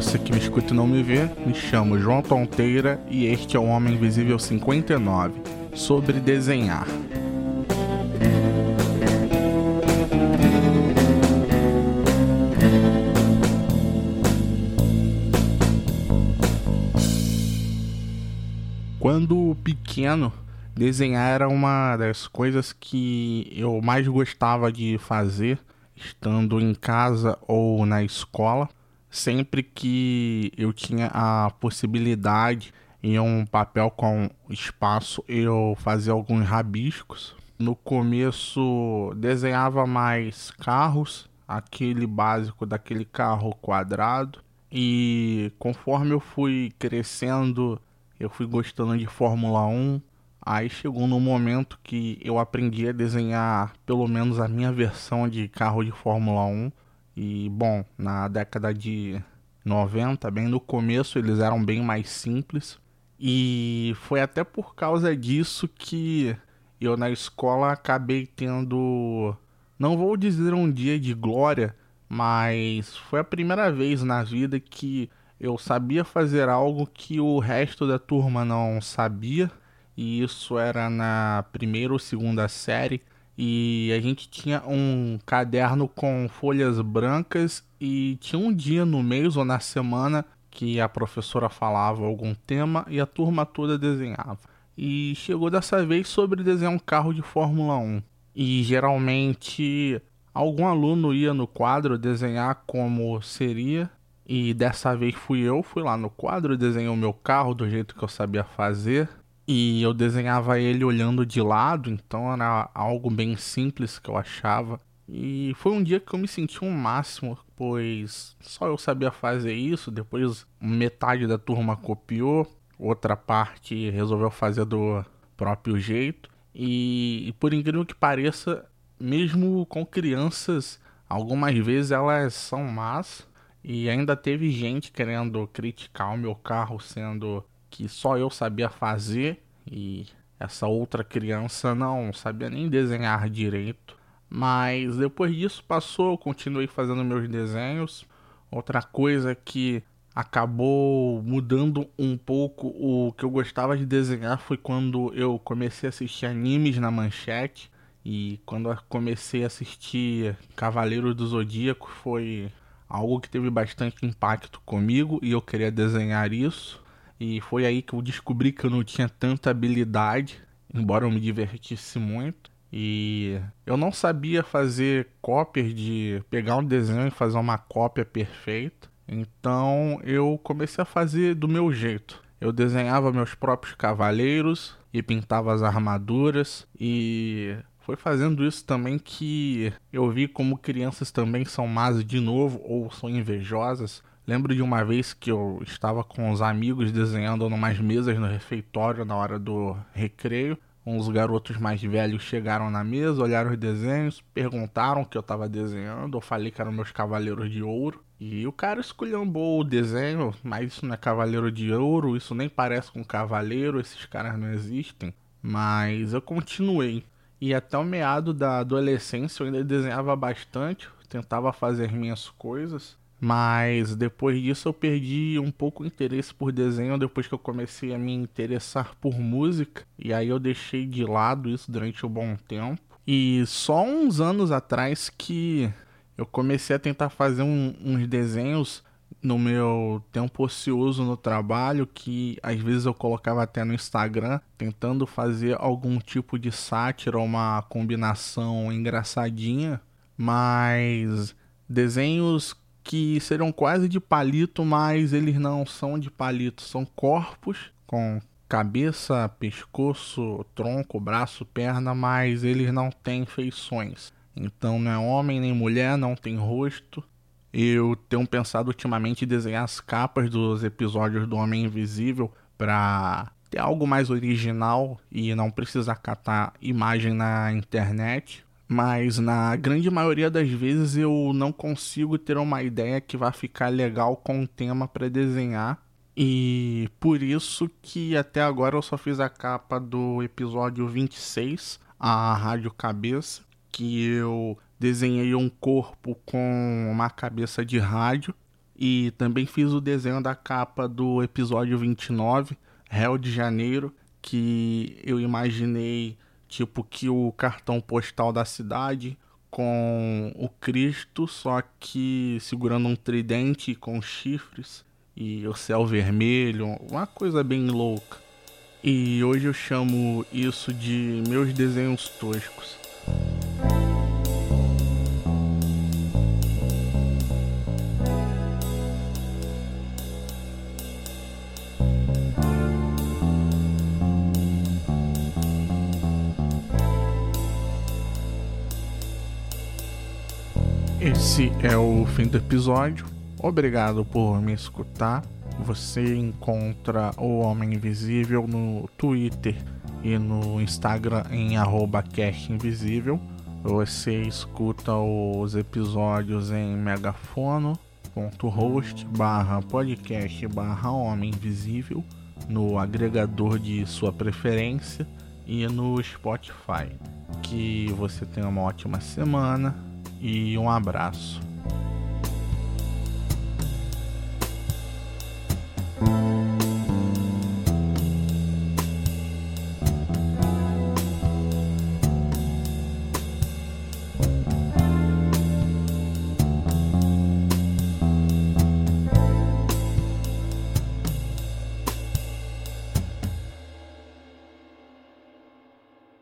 você que me escuta e não me vê, me chamo João Tonteira e este é o Homem Invisível 59 sobre desenhar. Quando pequeno, desenhar era uma das coisas que eu mais gostava de fazer, estando em casa ou na escola. Sempre que eu tinha a possibilidade em um papel com espaço, eu fazia alguns rabiscos. No começo, desenhava mais carros, aquele básico daquele carro quadrado. E conforme eu fui crescendo, eu fui gostando de Fórmula 1. Aí chegou no momento que eu aprendi a desenhar pelo menos a minha versão de carro de Fórmula 1. E bom, na década de 90, bem no começo, eles eram bem mais simples. E foi até por causa disso que eu na escola acabei tendo, não vou dizer um dia de glória, mas foi a primeira vez na vida que eu sabia fazer algo que o resto da turma não sabia, e isso era na primeira ou segunda série. E a gente tinha um caderno com folhas brancas e tinha um dia no mês ou na semana que a professora falava algum tema e a turma toda desenhava. E chegou dessa vez sobre desenhar um carro de Fórmula 1. E geralmente algum aluno ia no quadro desenhar como seria e dessa vez fui eu, fui lá no quadro, desenhei o meu carro do jeito que eu sabia fazer. E eu desenhava ele olhando de lado, então era algo bem simples que eu achava. E foi um dia que eu me senti um máximo, pois só eu sabia fazer isso. Depois metade da turma copiou, outra parte resolveu fazer do próprio jeito. E, por incrível que pareça, mesmo com crianças, algumas vezes elas são más e ainda teve gente querendo criticar o meu carro, sendo que só eu sabia fazer e essa outra criança não sabia nem desenhar direito. Mas depois disso passou, eu continuei fazendo meus desenhos. Outra coisa que acabou mudando um pouco o que eu gostava de desenhar foi quando eu comecei a assistir animes na manchete. E quando eu comecei a assistir Cavaleiros do Zodíaco foi algo que teve bastante impacto comigo e eu queria desenhar isso. E foi aí que eu descobri que eu não tinha tanta habilidade, embora eu me divertisse muito. E eu não sabia fazer cópias de pegar um desenho e fazer uma cópia perfeita. Então eu comecei a fazer do meu jeito. Eu desenhava meus próprios cavaleiros e pintava as armaduras e foi fazendo isso também que eu vi como crianças também são más de novo ou são invejosas. Lembro de uma vez que eu estava com os amigos desenhando umas mesas no refeitório na hora do recreio. Uns garotos mais velhos chegaram na mesa, olharam os desenhos, perguntaram o que eu estava desenhando. Eu falei que eram meus cavaleiros de ouro. E o cara esculhambou o desenho, mas isso não é cavaleiro de ouro, isso nem parece com cavaleiro, esses caras não existem. Mas eu continuei. E até o meado da adolescência eu ainda desenhava bastante, tentava fazer minhas coisas. Mas depois disso eu perdi um pouco o interesse por desenho depois que eu comecei a me interessar por música. E aí eu deixei de lado isso durante um bom tempo. E só uns anos atrás que eu comecei a tentar fazer um, uns desenhos no meu tempo ocioso no trabalho, que às vezes eu colocava até no Instagram, tentando fazer algum tipo de sátira, uma combinação engraçadinha, mas desenhos que serão quase de palito, mas eles não são de palito, são corpos com cabeça, pescoço, tronco, braço, perna, mas eles não têm feições. Então não é homem nem mulher, não tem rosto, eu tenho pensado ultimamente em desenhar as capas dos episódios do Homem Invisível para ter algo mais original e não precisar catar imagem na internet. Mas na grande maioria das vezes eu não consigo ter uma ideia que vai ficar legal com o tema para desenhar. E por isso que até agora eu só fiz a capa do episódio 26, a Rádio Cabeça, que eu desenhei um corpo com uma cabeça de rádio E também fiz o desenho da capa do episódio 29, Réu de Janeiro, que eu imaginei tipo que o cartão postal da cidade com o Cristo, só que segurando um tridente com chifres e o céu vermelho, uma coisa bem louca. E hoje eu chamo isso de meus desenhos toscos. Esse é o fim do episódio. Obrigado por me escutar. Você encontra o Homem Invisível no Twitter e no Instagram em @castinvisível. Você escuta os episódios em megafono.host barra podcast barra Homem Invisível no agregador de sua preferência e no Spotify. Que você tenha uma ótima semana e um abraço.